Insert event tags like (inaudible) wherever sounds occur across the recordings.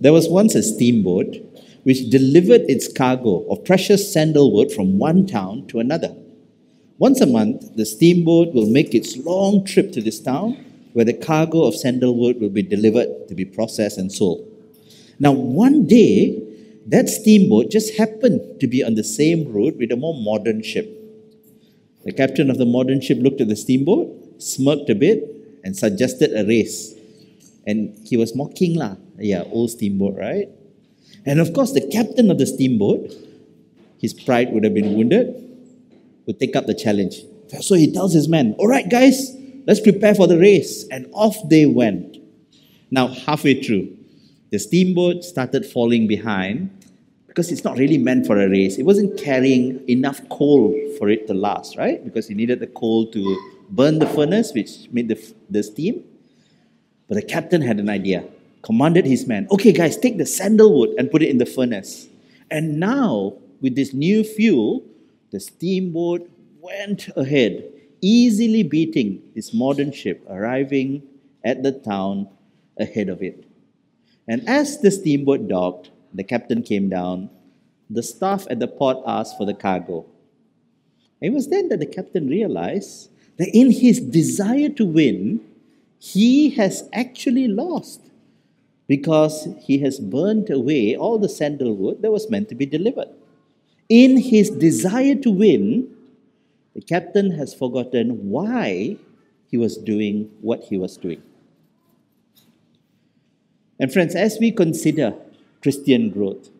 There was once a steamboat which delivered its cargo of precious sandalwood from one town to another. Once a month, the steamboat will make its long trip to this town where the cargo of sandalwood will be delivered to be processed and sold. Now, one day, that steamboat just happened to be on the same route with a more modern ship. The captain of the modern ship looked at the steamboat, smirked a bit, and suggested a race. And he was mocking, lah. Yeah, old steamboat, right? And of course, the captain of the steamboat, his pride would have been wounded, would take up the challenge. So he tells his men, All right, guys, let's prepare for the race. And off they went. Now, halfway through, the steamboat started falling behind because it's not really meant for a race. It wasn't carrying enough coal for it to last, right? Because he needed the coal to burn the furnace, which made the, the steam. But the captain had an idea, commanded his men, okay, guys, take the sandalwood and put it in the furnace. And now, with this new fuel, the steamboat went ahead, easily beating this modern ship, arriving at the town ahead of it. And as the steamboat docked, the captain came down. The staff at the port asked for the cargo. It was then that the captain realized that in his desire to win, he has actually lost because he has burnt away all the sandalwood that was meant to be delivered. In his desire to win, the captain has forgotten why he was doing what he was doing. And, friends, as we consider Christian growth,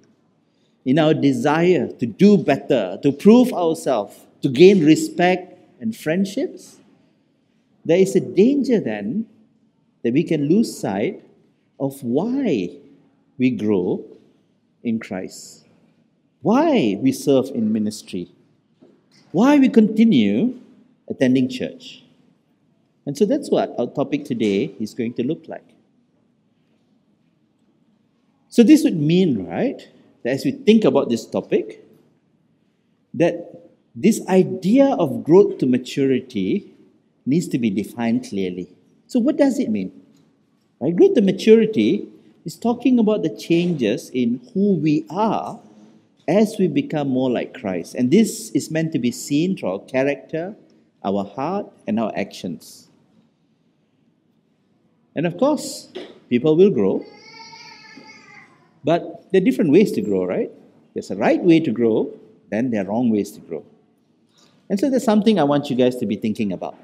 in our desire to do better, to prove ourselves, to gain respect and friendships, there is a danger then that we can lose sight of why we grow in Christ, why we serve in ministry, why we continue attending church. And so that's what our topic today is going to look like. So, this would mean, right, that as we think about this topic, that this idea of growth to maturity needs to be defined clearly. So, what does it mean? Right? Growth to maturity is talking about the changes in who we are as we become more like Christ. And this is meant to be seen through our character, our heart, and our actions. And of course, people will grow, but there are different ways to grow, right? There's a right way to grow, then there are wrong ways to grow. And so there's something I want you guys to be thinking about.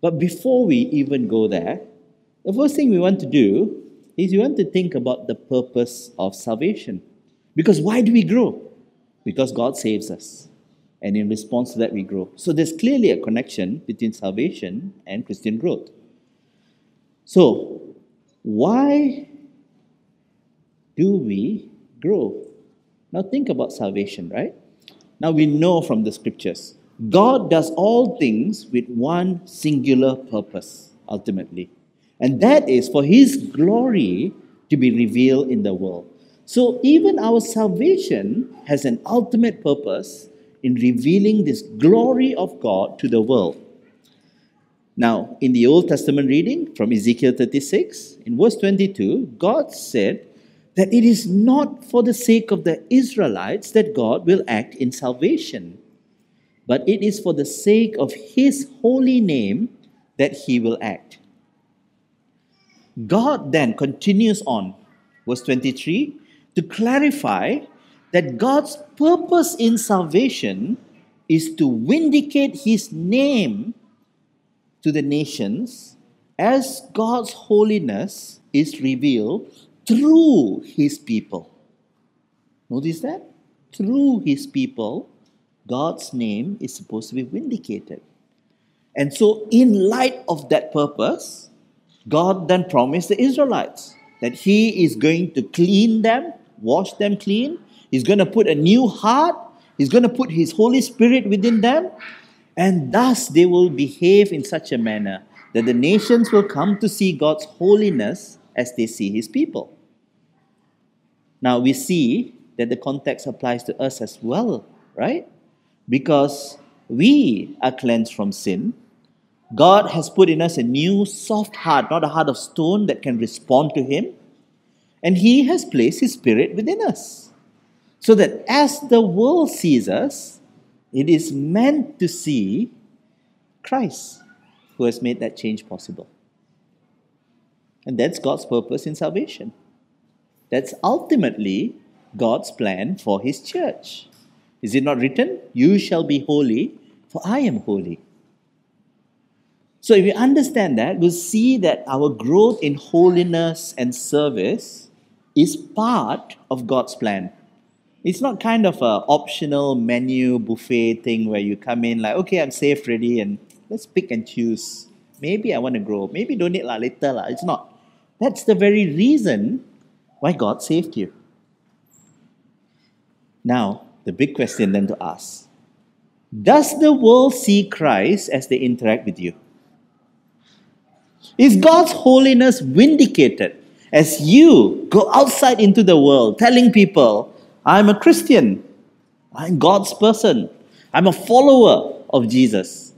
But before we even go there, the first thing we want to do is we want to think about the purpose of salvation. Because why do we grow? Because God saves us. And in response to that, we grow. So there's clearly a connection between salvation and Christian growth. So, why do we grow? Now, think about salvation, right? Now, we know from the scriptures God does all things with one singular purpose, ultimately. And that is for His glory to be revealed in the world. So, even our salvation has an ultimate purpose in revealing this glory of God to the world. Now, in the Old Testament reading from Ezekiel 36, in verse 22, God said that it is not for the sake of the Israelites that God will act in salvation but it is for the sake of His holy name that He will act. God then continues on, verse 23, to clarify that God's purpose in salvation is to vindicate His name to the nations as God's holiness is revealed through His people. Notice that? Through His people God's name is supposed to be vindicated. And so, in light of that purpose, God then promised the Israelites that He is going to clean them, wash them clean. He's going to put a new heart. He's going to put His Holy Spirit within them. And thus they will behave in such a manner that the nations will come to see God's holiness as they see His people. Now we see that the context applies to us as well, right? because we are cleansed from sin. God has put in us a new soft heart, not a heart of stone that can respond to Him. And He has placed His Spirit within us. So that as the world sees us, it is meant to see Christ who has made that change possible. And that's God's purpose in salvation. That's ultimately God's plan for His church. Is it not written? You shall be holy, for I am holy. So, if we understand that, we'll see that our growth in holiness and service is part of God's plan. It's not kind of a optional menu buffet thing where you come in like, okay, I'm safe, ready, and let's pick and choose. Maybe I want to grow. Maybe don't need la, later la. It's not. That's the very reason why God saved you. Now, the big question then to ask Does the world see Christ as they interact with you? Is God's holiness vindicated as you go outside into the world telling people, I'm a Christian, I'm God's person, I'm a follower of Jesus?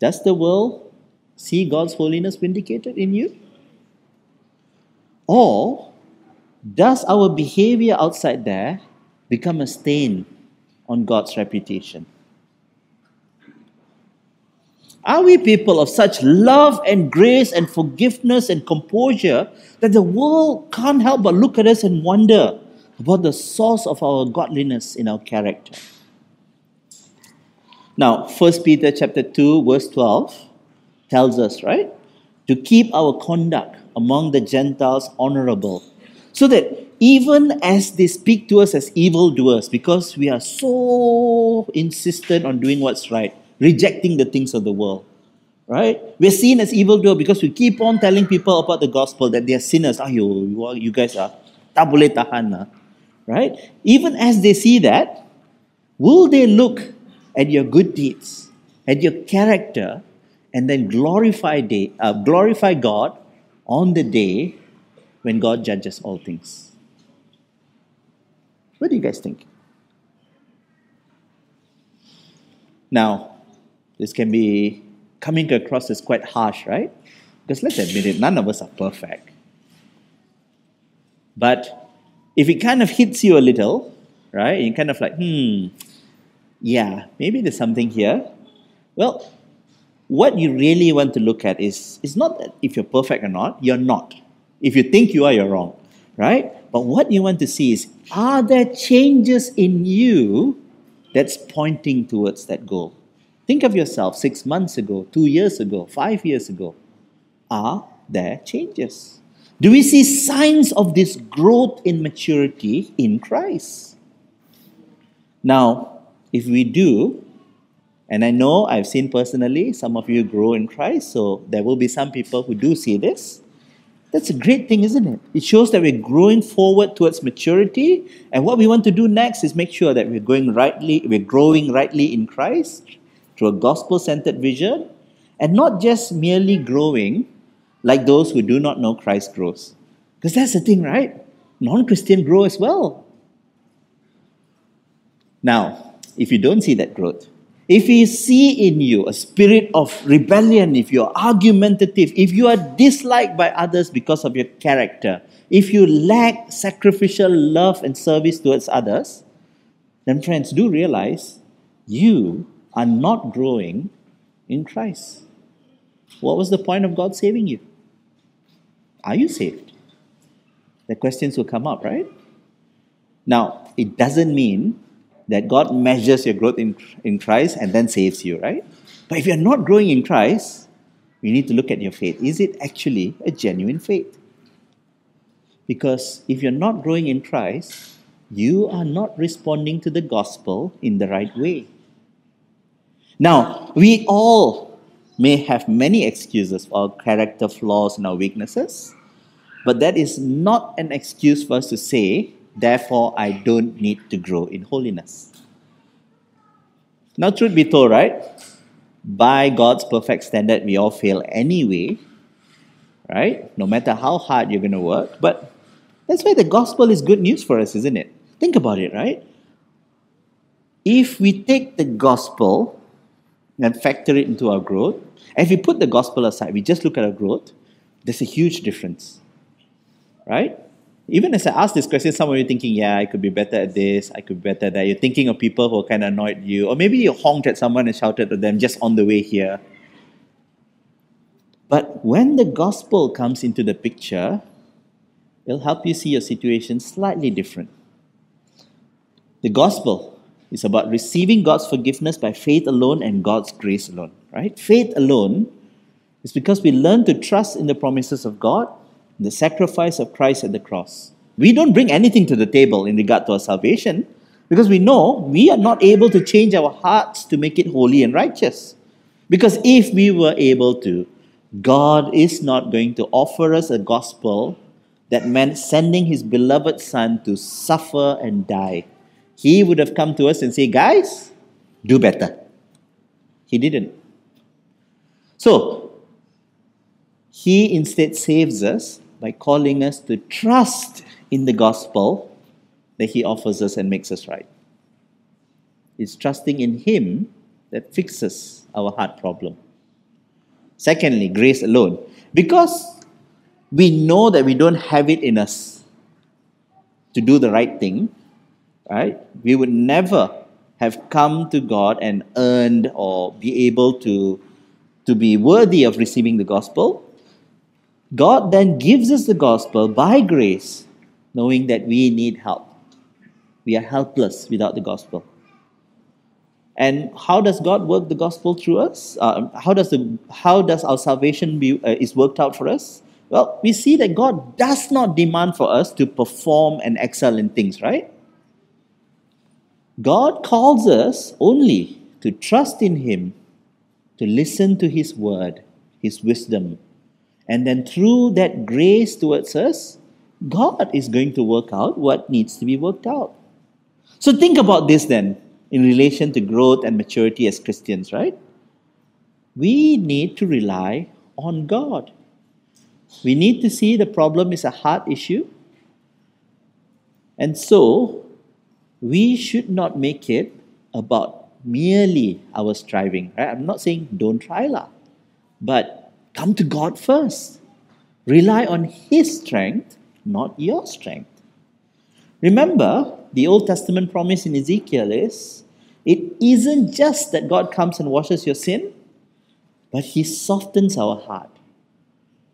Does the world see God's holiness vindicated in you? Or does our behavior outside there become a stain on God's reputation? Are we people of such love and grace and forgiveness and composure that the world can't help but look at us and wonder about the source of our godliness in our character? Now, 1 Peter chapter 2, verse 12 tells us, right? To keep our conduct among the Gentiles honorable, so that even as they speak to us as evildoers, because we are so insistent on doing what's right, rejecting the things of the world. Right? We're seen as evildoers because we keep on telling people about the gospel that they are sinners. Ayo, you, are, you guys are. Ah. Right? Even as they see that, will they look at your good deeds, at your character, and then glorify, day, uh, glorify God on the day when God judges all things? What do you guys think? Now, this can be coming across as quite harsh, right? Because let's admit it, none of us are perfect. But if it kind of hits you a little, right, you're kind of like, hmm, yeah, maybe there's something here. Well, what you really want to look at is, is not that if you're perfect or not, you're not. If you think you are, you're wrong, right? But what you want to see is, are there changes in you that's pointing towards that goal? Think of yourself six months ago, two years ago, five years ago. Are there changes? Do we see signs of this growth in maturity in Christ? Now, if we do, and I know I've seen personally some of you grow in Christ, so there will be some people who do see this. That's a great thing, isn't it? It shows that we're growing forward towards maturity, and what we want to do next is make sure that we're going rightly, we're growing rightly in Christ, through a gospel centered vision and not just merely growing like those who do not know Christ grows. Because that's the thing, right? Non Christian grow as well. Now, if you don't see that growth, if you see in you a spirit of rebellion, if you're argumentative, if you are disliked by others because of your character, if you lack sacrificial love and service towards others, then friends, do realize you are not growing in Christ. What was the point of God saving you? Are you saved? The questions will come up, right? Now, it doesn't mean that God measures your growth in, in Christ and then saves you, right? But if you're not growing in Christ, you need to look at your faith. Is it actually a genuine faith? Because if you're not growing in Christ, you are not responding to the gospel in the right way. Now, we all may have many excuses for our character flaws and our weaknesses, but that is not an excuse for us to say, therefore, I don't need to grow in holiness. Now, truth be told, right? By God's perfect standard, we all fail anyway, right? No matter how hard you're going to work. But that's why the gospel is good news for us, isn't it? Think about it, right? If we take the gospel and factor it into our growth. And if we put the gospel aside, we just look at our growth, There's a huge difference, right? Even as I ask this question, some of you thinking, yeah, I could be better at this, I could be better at that. You're thinking of people who kind of annoyed you, or maybe you honked at someone and shouted at them just on the way here. But when the gospel comes into the picture, it'll help you see your situation slightly different. The gospel is about receiving God's forgiveness by faith alone and God's grace alone, right? Faith alone is because we learn to trust in the promises of God, the sacrifice of Christ at the cross. We don't bring anything to the table in regard to our salvation because we know we are not able to change our hearts to make it holy and righteous. Because if we were able to, God is not going to offer us a gospel that meant sending his beloved Son to suffer and die. He would have come to us and say, Guys, do better. He didn't. So, he instead saves us by calling us to trust in the gospel that he offers us and makes us right. It's trusting in him that fixes our heart problem. Secondly, grace alone. Because we know that we don't have it in us to do the right thing, right? We would never have come to God and earned or be able to, to be worthy of receiving the gospel. God then gives us the gospel by grace, knowing that we need help. We are helpless without the gospel. And how does God work the gospel through us? Uh, how, does the, how does our salvation be, uh, is worked out for us? Well, we see that God does not demand for us to perform and excel in things, right? God calls us only to trust in Him, to listen to His word, His wisdom. And then through that grace towards us, God is going to work out what needs to be worked out. So think about this then in relation to growth and maturity as Christians, right? We need to rely on God. We need to see the problem is a heart issue. And so, we should not make it about merely our striving. Right? I'm not saying don't try, lah, but come to God first. Rely on His strength, not your strength. Remember, the Old Testament promise in Ezekiel is it isn't just that God comes and washes your sin, but He softens our heart.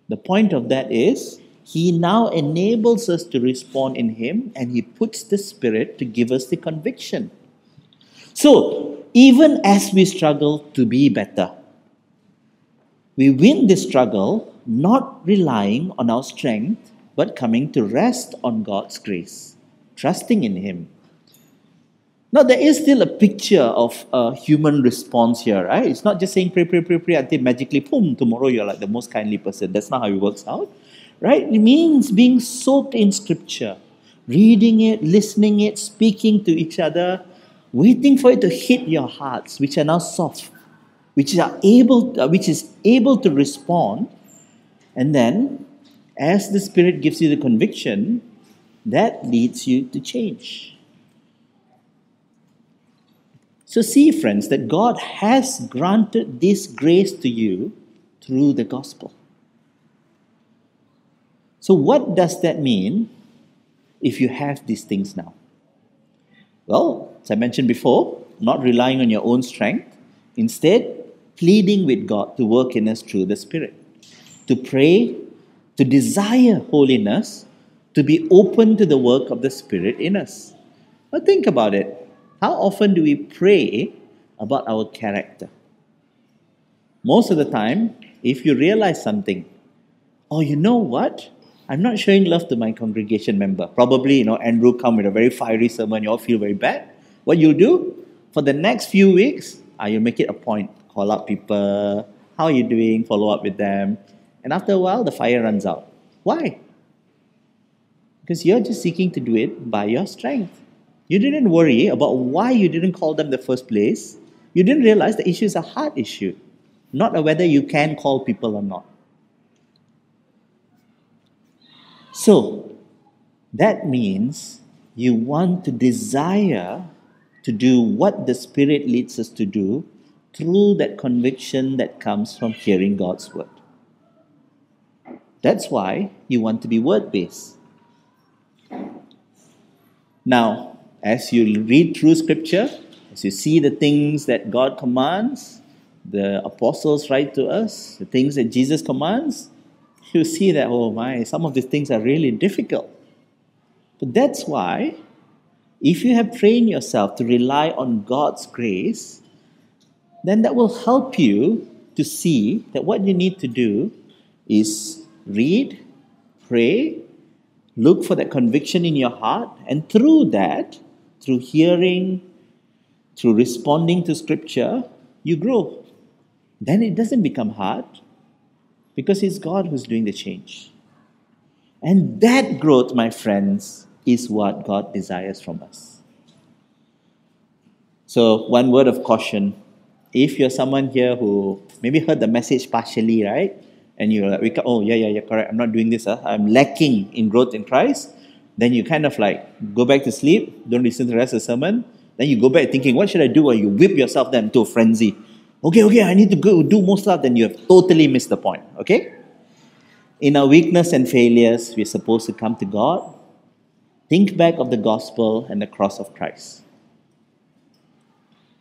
The point of that is, He now enables us to respond in Him and He puts the Spirit to give us the conviction. So, even as we struggle to be better, we win this struggle not relying on our strength, but coming to rest on God's grace, trusting in Him now, there is still a picture of a human response here, right? It's not just saying pray, pray, pray, pray until magically, boom, tomorrow you're like the most kindly person. That's not how it works out, right? It means being soaked in scripture, reading it, listening it, speaking to each other, waiting for it to hit your hearts, which are now soft, which are able, uh, which is able to respond, and then, as the Spirit gives you the conviction, that leads you to change. So, see, friends, that God has granted this grace to you through the gospel. So, what does that mean if you have these things now? Well, as I mentioned before, not relying on your own strength, instead, pleading with God to work in us through the Spirit, to pray, to desire holiness, to be open to the work of the Spirit in us. Now, think about it. How often do we pray about our character? Most of the time, if you realize something, oh, you know what? I'm not showing love to my congregation member. Probably, you know, Andrew come with a very fiery sermon, you all feel very bad. What you'll do for the next few weeks, uh, you make it a point. Call up people, how are you doing? Follow up with them. And after a while, the fire runs out. Why? Because you're just seeking to do it by your strength. You didn't worry about why you didn't call them the first place. You didn't realize the issue is a heart issue, not a whether you can call people or not. So, that means you want to desire to do what the Spirit leads us to do through that conviction that comes from hearing God's word. That's why you want to be word based. Now, as you read through scripture, as you see the things that God commands, the apostles write to us, the things that Jesus commands, (laughs) you see that, oh my, some of these things are really difficult. But that's why, if you have trained yourself to rely on God's grace, then that will help you to see that what you need to do is read, pray, look for that conviction in your heart, and through that, through hearing, through responding to scripture, you grow. Then it doesn't become hard because it's God who's doing the change. And that growth, my friends, is what God desires from us. So, one word of caution if you're someone here who maybe heard the message partially, right? And you're like, oh, yeah, yeah, yeah, correct. I'm not doing this. Huh? I'm lacking in growth in Christ. Then you kind of like go back to sleep, don't listen to the rest of the sermon. Then you go back thinking, what should I do? Or you whip yourself then to a frenzy. Okay, okay, I need to go do more stuff. Then you have totally missed the point. Okay? In our weakness and failures, we're supposed to come to God, think back of the gospel and the cross of Christ.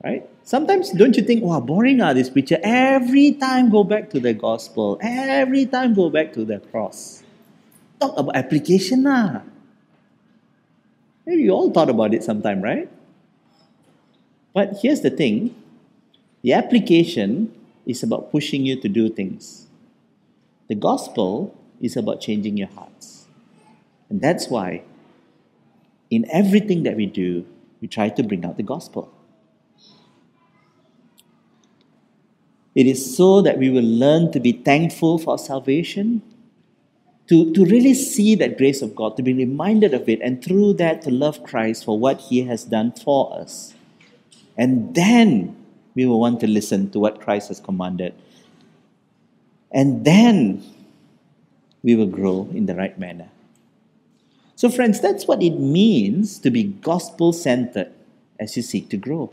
Right? Sometimes don't you think, wow, boring are this picture? Every time go back to the gospel. Every time go back to the cross. Talk about application lah. Maybe you all thought about it sometime, right? But here's the thing the application is about pushing you to do things. The gospel is about changing your hearts. And that's why in everything that we do, we try to bring out the gospel. It is so that we will learn to be thankful for salvation, to, to really see that grace of God, to be reminded of it, and through that to love Christ for what He has done for us. And then we will want to listen to what Christ has commanded. And then we will grow in the right manner. So, friends, that's what it means to be gospel centered as you seek to grow.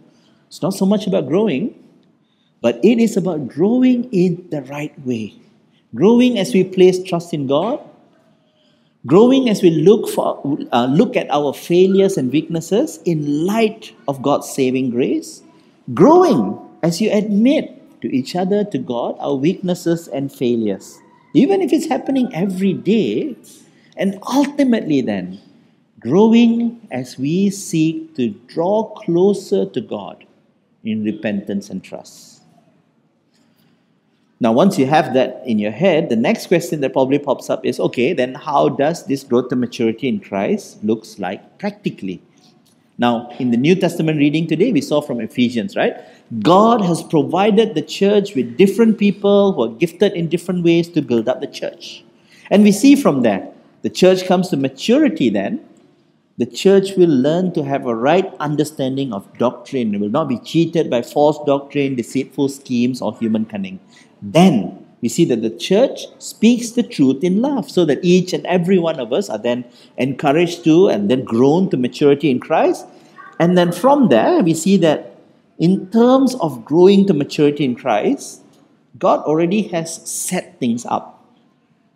It's not so much about growing, but it is about growing in the right way. Growing as we place trust in God, growing as we look for uh, look at our failures and weaknesses in light of God's saving grace, growing as you admit to each other, to God, our weaknesses and failures, even if it's happening every day, and ultimately, then, growing as we seek to draw closer to God in repentance and trust. Now, once you have that in your head, the next question that probably pops up is okay, then how does this growth to maturity in Christ looks like practically? Now, in the New Testament reading today, we saw from Ephesians, right? God has provided the church with different people who are gifted in different ways to build up the church. And we see from that, the church comes to maturity then. The church will learn to have a right understanding of doctrine. It will not be cheated by false doctrine, deceitful schemes, or human cunning then we see that the church speaks the truth in love so that each and every one of us are then encouraged to and then grown to maturity in Christ. And then from there, we see that in terms of growing to maturity in Christ, God already has set things up.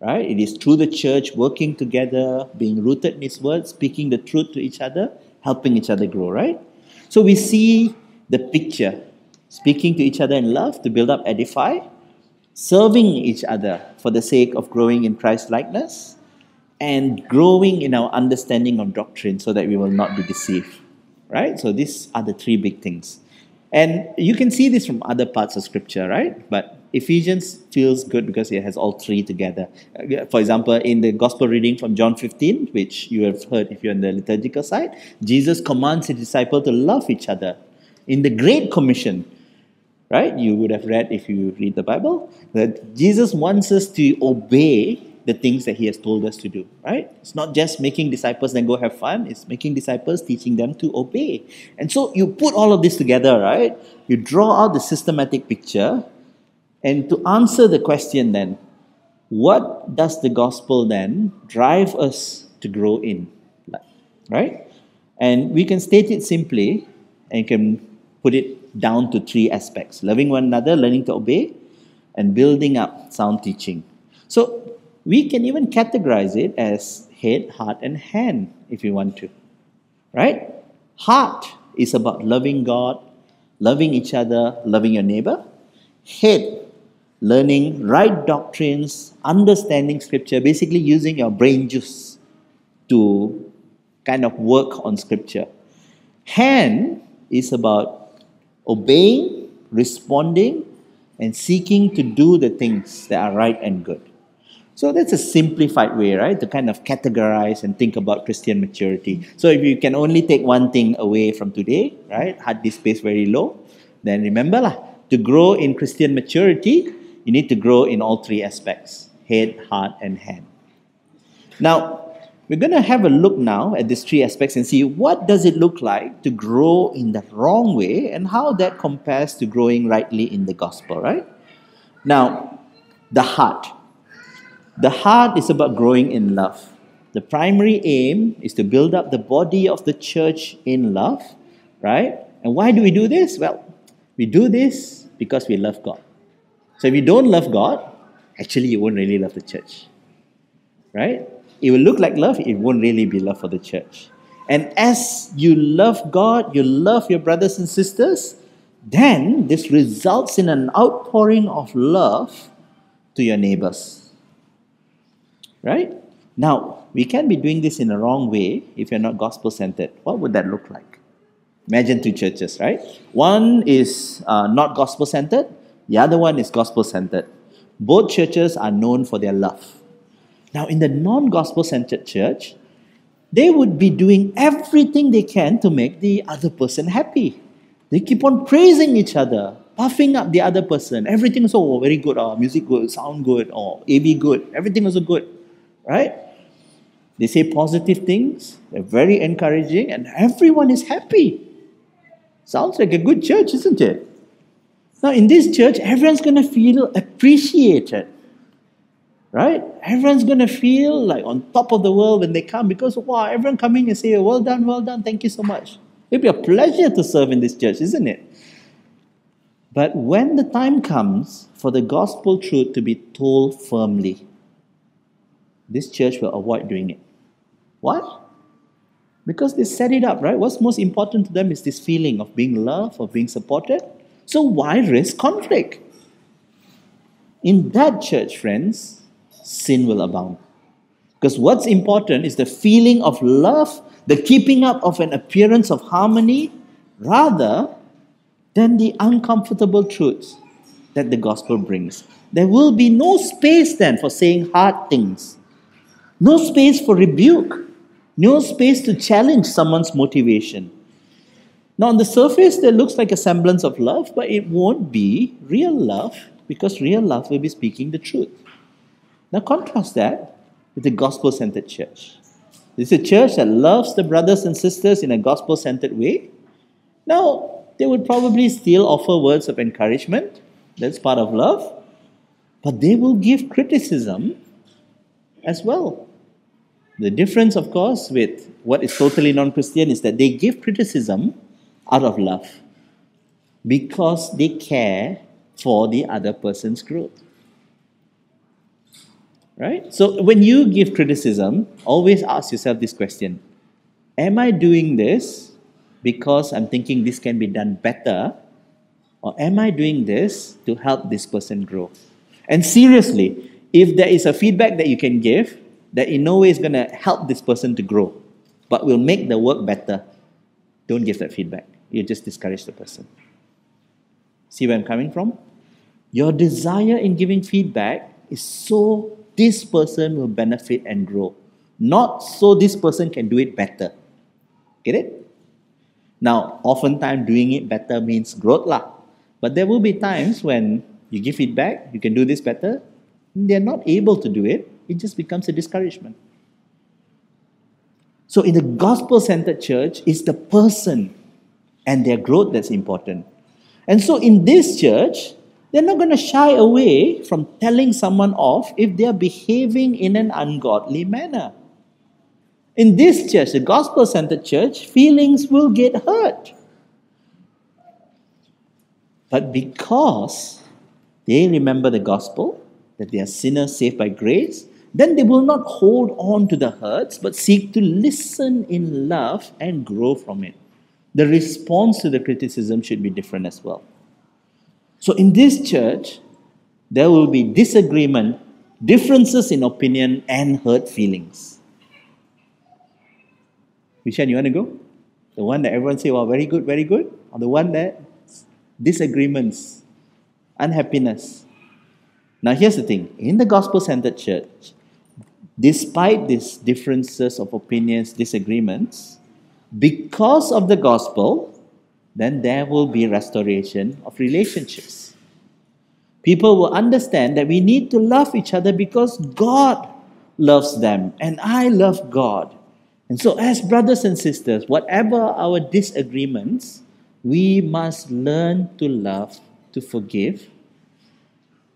Right? It is through the church working together, being rooted in His word, speaking the truth to each other, helping each other grow, right? So we see the picture speaking to each other in love to build up, edify, serving each other for the sake of growing in Christ likeness and growing in our understanding of doctrine so that we will not be deceived. Right? So these are the three big things. And you can see this from other parts of scripture, right? But Ephesians feels good because it has all three together. For example, in the gospel reading from John 15, which you have heard if you're on the liturgical side, Jesus commands his disciples to love each other. In the Great Commission, right? You would have read if you read the Bible that Jesus wants us to obey the things that he has told us to do, right? It's not just making disciples then go have fun, it's making disciples, teaching them to obey. And so you put all of this together, right? You draw out the systematic picture and to answer the question then, what does the gospel then drive us to grow in? Right? And we can state it simply and can put it down to three aspects loving one another, learning to obey, and building up sound teaching. So, We can even categorize it as head, heart, and hand if you want to. Right? Heart is about loving God, loving each other, loving your neighbor. Head, learning right doctrines, understanding scripture, basically using your brain juice to kind of work on scripture. Hand is about obeying, responding, and seeking to do the things that are right and good. So that's a simplified way, right, to kind of categorize and think about Christian maturity. So if you can only take one thing away from today, right, hard disk space very low, then remember lah, to grow in Christian maturity, you need to grow in all three aspects head, heart, and hand. Now, we're going to have a look now at these three aspects and see what does it look like to grow in the wrong way and how that compares to growing rightly in the gospel, right? Now, the heart. The heart is about growing in love. The primary aim is to build up the body of the church in love, right? And why do we do this? Well, we do this because we love God. So if you don't love God, actually you won't really love the church, right? It will look like love, it won't really be love for the church. And as you love God, you love your brothers and sisters, then this results in an outpouring of love to your neighbors. Right? Now, we can be doing this in a wrong way if you're not gospel centered. What would that look like? Imagine two churches, right? One is uh, not gospel centered, the other one is gospel centered. Both churches are known for their love. Now, in the non gospel centered church, they would be doing everything they can to make the other person happy. They keep on praising each other, puffing up the other person. Everything is oh, very good, oh, music good, sound good, oh, or AV good, everything is good right? They say positive things, they're very encouraging, and everyone is happy. Sounds like a good church, isn't it? Now, in this church, everyone's going to feel appreciated, right? Everyone's going to feel like on top of the world when they come because, wow, everyone coming and say, well done, well done, thank you so much. It'd be a pleasure to serve in this church, isn't it? But when the time comes for the gospel truth to be told firmly, this church will avoid doing it. Why? Because they set it up, right? What's most important to them is this feeling of being loved, of being supported. So why risk conflict? In that church, friends, sin will abound. Because what's important is the feeling of love, the keeping up of an appearance of harmony, rather than the uncomfortable truths that the gospel brings. There will be no space then for saying hard things no space for rebuke. No space to challenge someone's motivation. Now, on the surface, there looks like a semblance of love, but it won't be real love because real love will be speaking the truth. Now, contrast that with the gospel centered church. This is a church that loves the brothers and sisters in a gospel centered way. Now, they would probably still offer words of encouragement. That's part of love. But they will give criticism as well. The difference, of course, with what is totally non Christian is that they give criticism out of love because they care for the other person's growth. Right? So when you give criticism, always ask yourself this question Am I doing this because I'm thinking this can be done better? Or am I doing this to help this person grow? And seriously, if there is a feedback that you can give, that in no way is going to help this person to grow, but will make the work better, don't give that feedback. You just discourage the person. See where I'm coming from? Your desire in giving feedback is so this person will benefit and grow, not so this person can do it better. Get it? Now, oftentimes doing it better means growth lah. But there will be times when you give feedback, you can do this better, they're not able to do it, it just becomes a discouragement. So, in the gospel centered church, it's the person and their growth that's important. And so, in this church, they're not going to shy away from telling someone off if they're behaving in an ungodly manner. In this church, the gospel centered church, feelings will get hurt. But because they remember the gospel, that they are sinners saved by grace, then they will not hold on to the hurts, but seek to listen in love and grow from it. The response to the criticism should be different as well. So, in this church, there will be disagreement, differences in opinion, and hurt feelings. One you want to go? The one that everyone say, well, very good, very good? Or the one that disagreements, unhappiness? Now, here's the thing in the gospel centered church, despite these differences of opinions, disagreements, because of the gospel, then there will be restoration of relationships. People will understand that we need to love each other because God loves them and I love God. And so, as brothers and sisters, whatever our disagreements, we must learn to love, to forgive,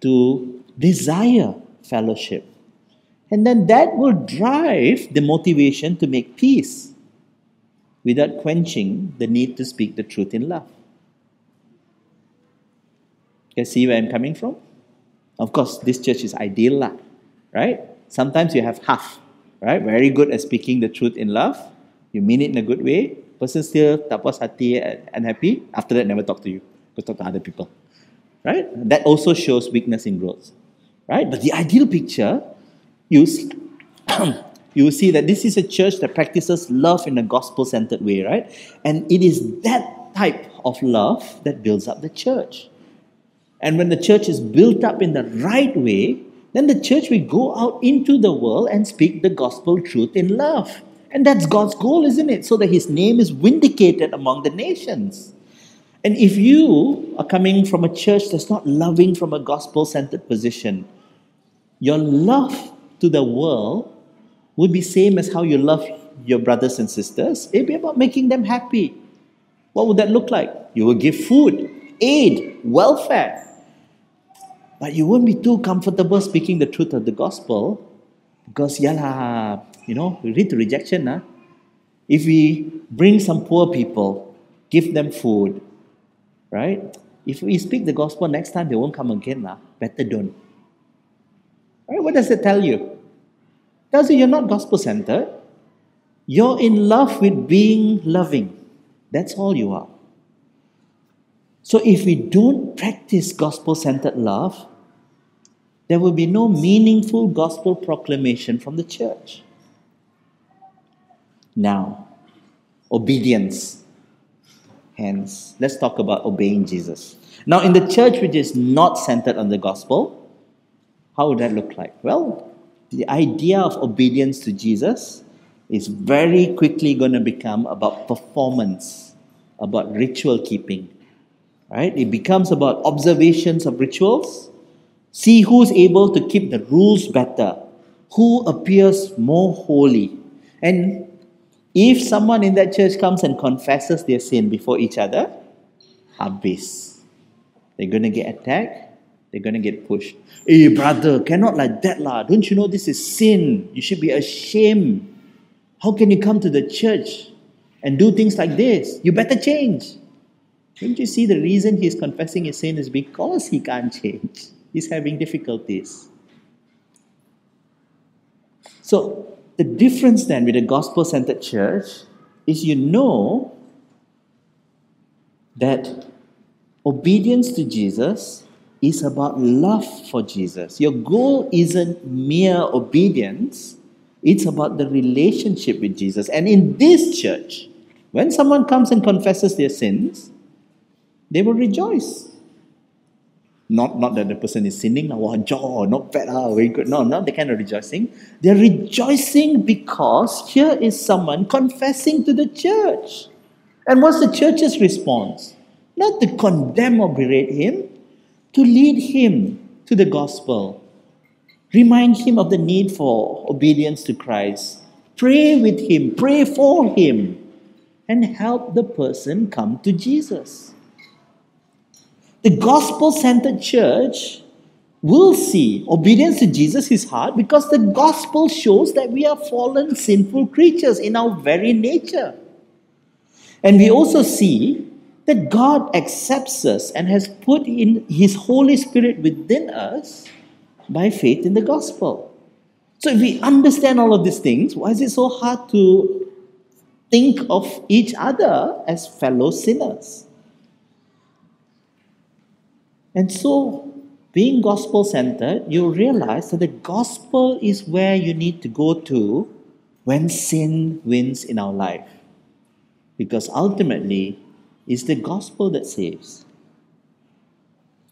to desire fellowship. And then that will drive the motivation to make peace without quenching the need to speak the truth in love. You see where I'm coming from? Of course, this church is ideal, lah, right? Sometimes you have half, right? Very good at speaking the truth in love. You mean it in a good way. Person still tak puas hati and happy. After that, never talk to you. Go talk to other people, right? That also shows weakness in growth, right? But the ideal picture, you (clears throat) you will see that this is a church that practices love in a gospel centered way, right? And it is that type of love that builds up the church. And when the church is built up in the right way, then the church will go out into the world and speak the gospel truth in love. And that's God's goal, isn't it? So that his name is vindicated among the nations. And if you are coming from a church that's not loving from a gospel centered position, your love to the world would be same as how you love your brothers and sisters. It'd be about making them happy. What would that look like? You will give food, aid, welfare. But you won't be too comfortable speaking the truth of the gospel because, yeah, you know, we read the rejection. Huh? If we bring some poor people, give them food, right? If we speak the gospel next time, they won't come again. Lah. Better don't. Right? What does it tell you? Tells you you're not gospel centered. You're in love with being loving. That's all you are. So if we don't practice gospel centered love, there will be no meaningful gospel proclamation from the church. Now, obedience. Hence, let's talk about obeying Jesus. Now, in the church which is not centered on the gospel, how would that look like? Well, the idea of obedience to Jesus is very quickly going to become about performance, about ritual keeping. Right? It becomes about observations of rituals. See who's able to keep the rules better, who appears more holy. And if someone in that church comes and confesses their sin before each other, habis. They're going to get attacked they're going to get pushed. Hey, brother, cannot like that, lah. Don't you know this is sin? You should be ashamed. How can you come to the church and do things like this? You better change. Don't you see the reason he's confessing his sin is because he can't change? He's having difficulties. So, the difference then with a gospel centered church is you know that obedience to Jesus is about love for Jesus. Your goal isn't mere obedience, it's about the relationship with Jesus. And in this church, when someone comes and confesses their sins, they will rejoice. Not, not that the person is sinning, wow, jaw, not bad, ah, very good. No, not the kind of rejoicing. They're rejoicing because here is someone confessing to the church. And what's the church's response? Not to condemn or berate him, to lead him to the gospel. Remind him of the need for obedience to Christ. Pray with him, pray for him, and help the person come to Jesus. The gospel centered church will see obedience to Jesus is hard because the gospel shows that we are fallen, sinful creatures in our very nature. And we also see that God accepts us and has put in His Holy Spirit within us by faith in the gospel. So if we understand all of these things, why is it so hard to think of each other as fellow sinners? And so, being gospel centered, you realize that the gospel is where you need to go to when sin wins in our life. Because ultimately, it's the gospel that saves.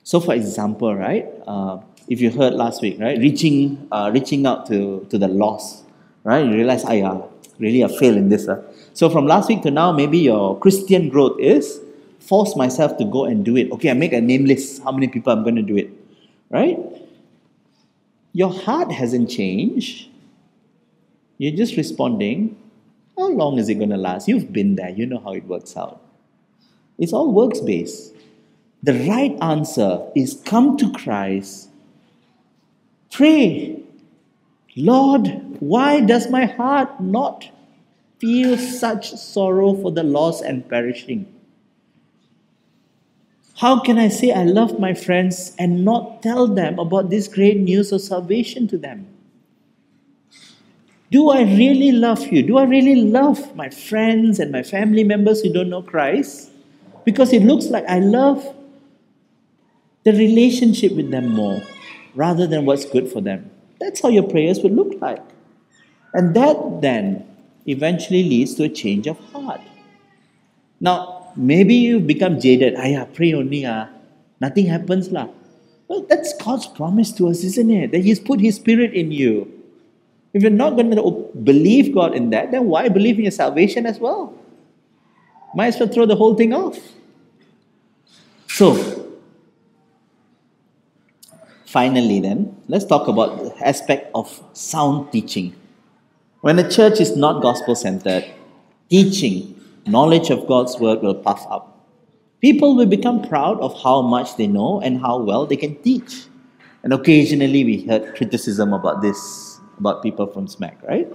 So, for example, right, uh, if you heard last week, right, reaching, uh, reaching out to, to the lost, right, you realize, I uh, really a failed in this. Uh. So from last week to now, maybe your Christian growth is force myself to go and do it. Okay, I make a name list, how many people I'm going to do it, right? Your heart hasn't changed. You're just responding, how long is it going to last? You've been there, you know how it works out. It's all works based. The right answer is come to Christ Pray, Lord, why does my heart not feel such sorrow for the lost and perishing? How can I say I love my friends and not tell them about this great news of salvation to them? Do I really love you? Do I really love my friends and my family members who don't know Christ? Because it looks like I love the relationship with them more rather than what's good for them. That's how your prayers would look like. And that then eventually leads to a change of heart. Now, maybe you've become jaded. I pray only, ah, nothing happens. lah. Well, that's God's promise to us, isn't it? That He's put His Spirit in you. If you're not going to believe God in that, then why believe in your salvation as well? Might as well throw the whole thing off. So, Finally, then, let's talk about the aspect of sound teaching. When a church is not gospel centered, teaching, knowledge of God's word will puff up. People will become proud of how much they know and how well they can teach. And occasionally we heard criticism about this, about people from SMAC, right?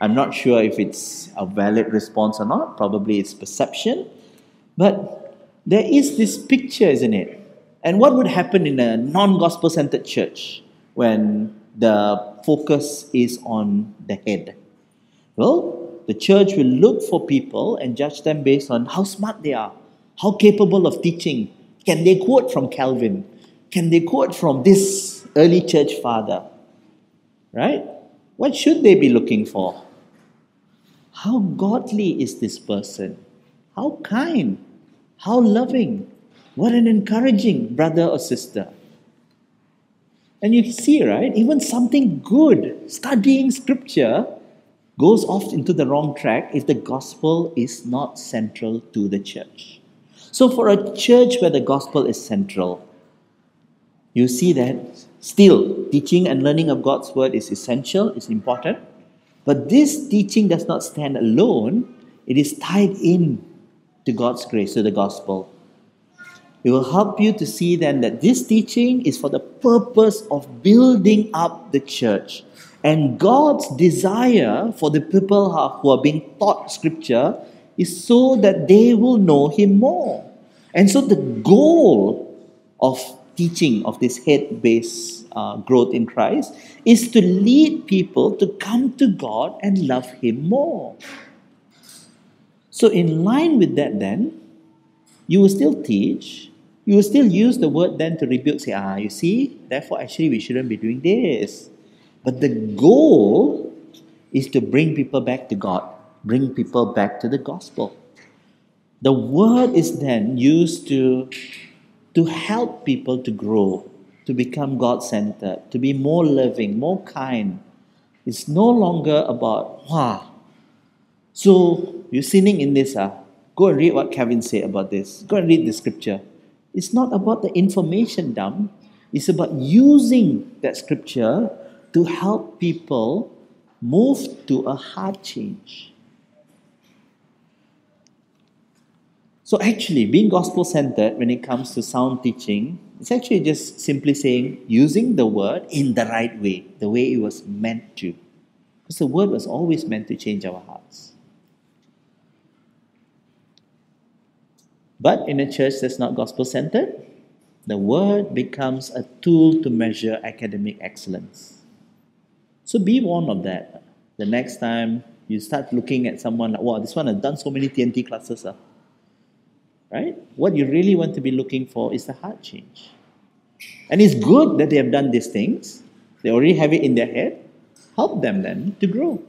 I'm not sure if it's a valid response or not. Probably it's perception. But there is this picture, isn't it? And what would happen in a non gospel centered church when the focus is on the head? Well, the church will look for people and judge them based on how smart they are, how capable of teaching. Can they quote from Calvin? Can they quote from this early church father? Right? What should they be looking for? How godly is this person? How kind? How loving? What an encouraging brother or sister. And you see, right? Even something good, studying scripture, goes off into the wrong track if the gospel is not central to the church. So, for a church where the gospel is central, you see that still teaching and learning of God's word is essential, is important. But this teaching does not stand alone, it is tied in to God's grace, to the gospel. It will help you to see then that this teaching is for the purpose of building up the church. And God's desire for the people who are being taught scripture is so that they will know Him more. And so the goal of teaching of this head based uh, growth in Christ is to lead people to come to God and love Him more. So, in line with that, then, you will still teach, you will still use the word then to rebuke, say, ah, you see, therefore actually we shouldn't be doing this. But the goal is to bring people back to God, bring people back to the gospel. The word is then used to, to help people to grow, to become God centered, to be more loving, more kind. It's no longer about, wow. So you're sinning in this, ah. Go and read what Kevin said about this. Go and read the scripture. It's not about the information dump, it's about using that scripture to help people move to a heart change. So, actually, being gospel centered when it comes to sound teaching, it's actually just simply saying using the word in the right way, the way it was meant to. Because the word was always meant to change our hearts. But in a church that's not gospel centered, the word becomes a tool to measure academic excellence. So be warned of that. The next time you start looking at someone like, wow, this one has done so many TNT classes. Uh. Right? What you really want to be looking for is the heart change. And it's good that they have done these things. They already have it in their head. Help them then to grow.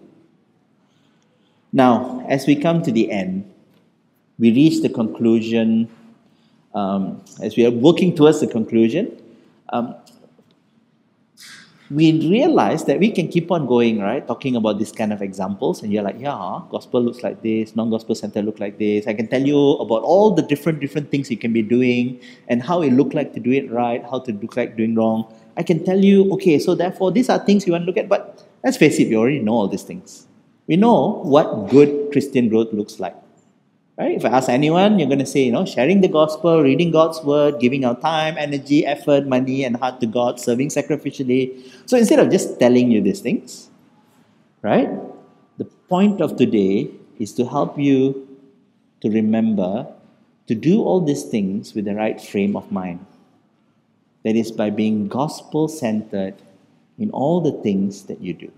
Now, as we come to the end, we reach the conclusion, um, as we are working towards the conclusion, um, we realize that we can keep on going, right? Talking about this kind of examples, and you're like, yeah, gospel looks like this, non-gospel center look like this. I can tell you about all the different different things you can be doing and how it look like to do it right, how to look like doing wrong. I can tell you, okay, so therefore these are things you want to look at, but let's face it, we already know all these things. We know what good Christian growth looks like. Right? If I ask anyone, you're going to say, you know, sharing the gospel, reading God's word, giving our time, energy, effort, money, and heart to God, serving sacrificially. So instead of just telling you these things, right? The point of today is to help you to remember to do all these things with the right frame of mind. That is by being gospel centered in all the things that you do.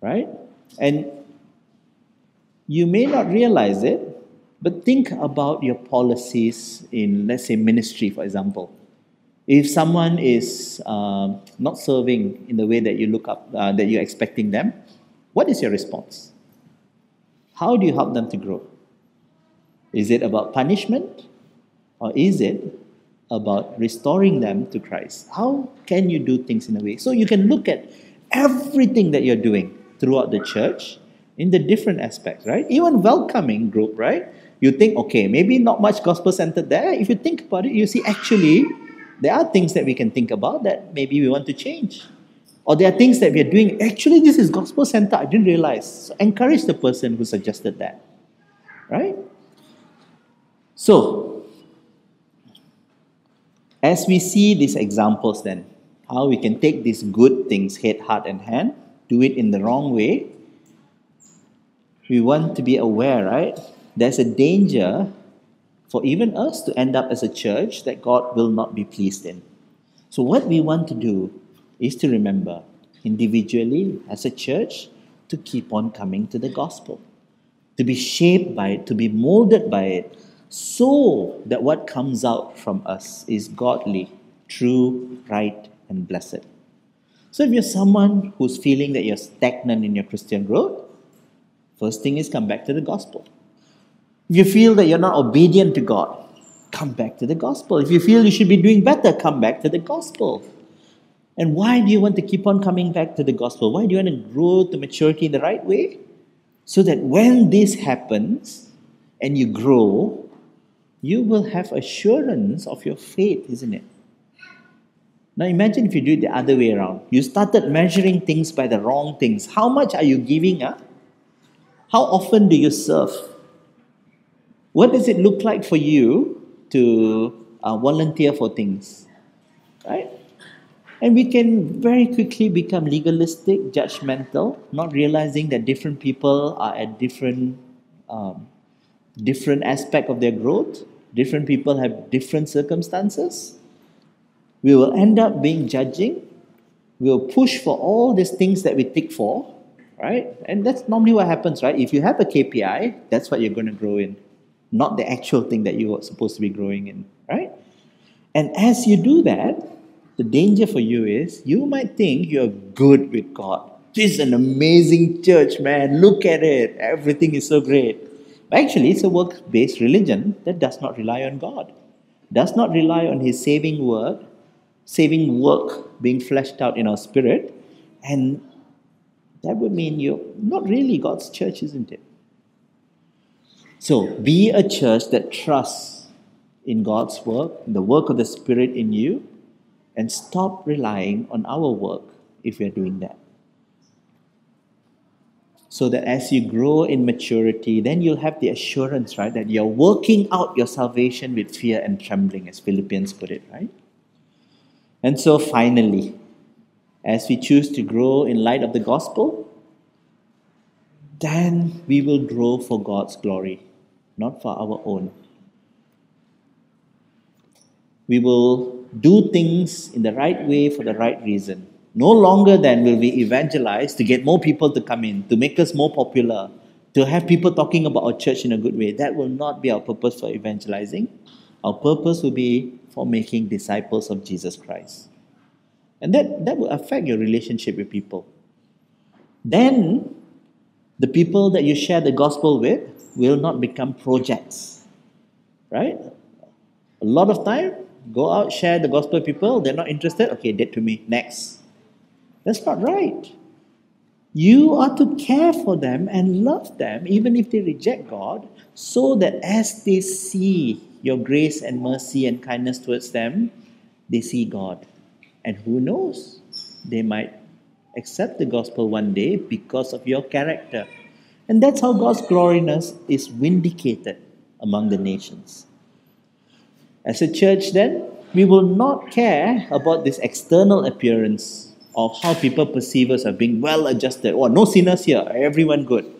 Right? And you may not realize it, but think about your policies in, let's say, ministry, for example. If someone is uh, not serving in the way that you look up, uh, that you're expecting them, what is your response? How do you help them to grow? Is it about punishment or is it about restoring them to Christ? How can you do things in a way? So you can look at everything that you're doing throughout the church in the different aspects, right? Even welcoming group, right? You think, okay, maybe not much gospel centered there. If you think about it, you see actually there are things that we can think about that maybe we want to change. Or there are things that we are doing, actually, this is gospel centered. I didn't realize. So encourage the person who suggested that, right? So, as we see these examples, then, how we can take these good things, head, heart, and hand, do it in the wrong way, we want to be aware, right? There's a danger for even us to end up as a church that God will not be pleased in. So, what we want to do is to remember individually as a church to keep on coming to the gospel, to be shaped by it, to be molded by it, so that what comes out from us is godly, true, right, and blessed. So, if you're someone who's feeling that you're stagnant in your Christian growth, First thing is come back to the gospel. If you feel that you're not obedient to God, come back to the gospel. If you feel you should be doing better, come back to the gospel. And why do you want to keep on coming back to the gospel? Why do you want to grow to maturity in the right way? So that when this happens and you grow, you will have assurance of your faith, isn't it? Now imagine if you do it the other way around. You started measuring things by the wrong things. How much are you giving up? How often do you serve? What does it look like for you to uh, volunteer for things? Right? And we can very quickly become legalistic, judgmental, not realizing that different people are at different, um, different aspect of their growth. Different people have different circumstances. We will end up being judging. We will push for all these things that we tick for, right? And that's normally what happens, right? If you have a KPI, that's what you're going to grow in, not the actual thing that you are supposed to be growing in, right? And as you do that, the danger for you is you might think you're good with God. This is an amazing church, man. Look at it. Everything is so great. But actually, it's a work based religion that does not rely on God, does not rely on His saving work, saving work being fleshed out in our spirit, and that would mean you're not really God's church, isn't it? So be a church that trusts in God's work, the work of the Spirit in you, and stop relying on our work if we're doing that. So that as you grow in maturity, then you'll have the assurance, right, that you're working out your salvation with fear and trembling, as Philippians put it, right? And so finally, as we choose to grow in light of the gospel, then we will grow for God's glory, not for our own. We will do things in the right way for the right reason. No longer then will we evangelize to get more people to come in, to make us more popular, to have people talking about our church in a good way. That will not be our purpose for evangelizing. Our purpose will be for making disciples of Jesus Christ. And that, that will affect your relationship with people. Then, the people that you share the gospel with will not become projects. Right? A lot of time, go out, share the gospel people, they're not interested, okay, dead to me, next. That's not right. You are to care for them and love them, even if they reject God, so that as they see your grace and mercy and kindness towards them, they see God. And who knows, they might accept the gospel one day because of your character. And that's how God's gloriness is vindicated among the nations. As a church, then, we will not care about this external appearance of how people perceive us as being well adjusted. Oh, no sinners here, everyone good.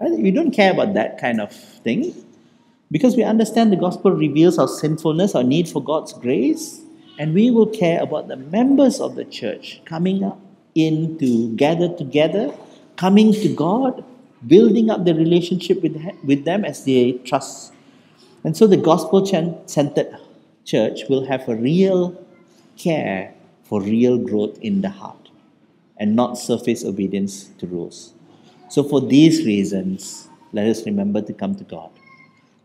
We don't care about that kind of thing because we understand the gospel reveals our sinfulness, our need for God's grace, and we will care about the members of the church coming up in to gather together, coming to God, building up the relationship with, with them as they trust. And so the gospel centered church will have a real care for real growth in the heart and not surface obedience to rules. So, for these reasons, let us remember to come to God.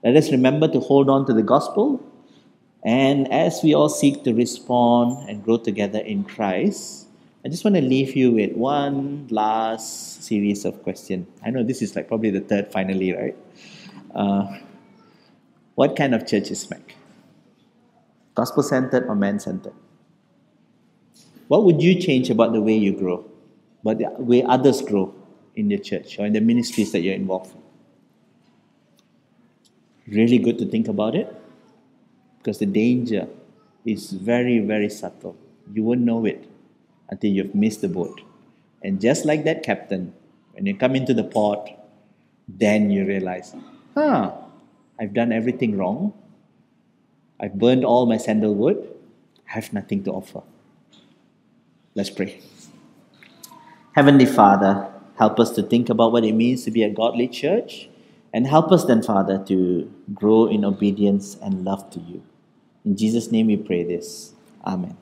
Let us remember to hold on to the gospel. And as we all seek to respond and grow together in Christ, I just want to leave you with one last series of questions. I know this is like probably the third finally, right? Uh, what kind of church is Mac? Gospel centered or man centered? What would you change about the way you grow, about the way others grow in the church or in the ministries that you're involved in? Really good to think about it because the danger is very, very subtle. You won't know it until you've missed the boat. And just like that captain, when you come into the port, then you realize, huh, I've done everything wrong. I've burned all my sandalwood. I have nothing to offer. Let's pray. Heavenly Father, help us to think about what it means to be a godly church and help us then, Father, to grow in obedience and love to you. In Jesus' name we pray this. Amen.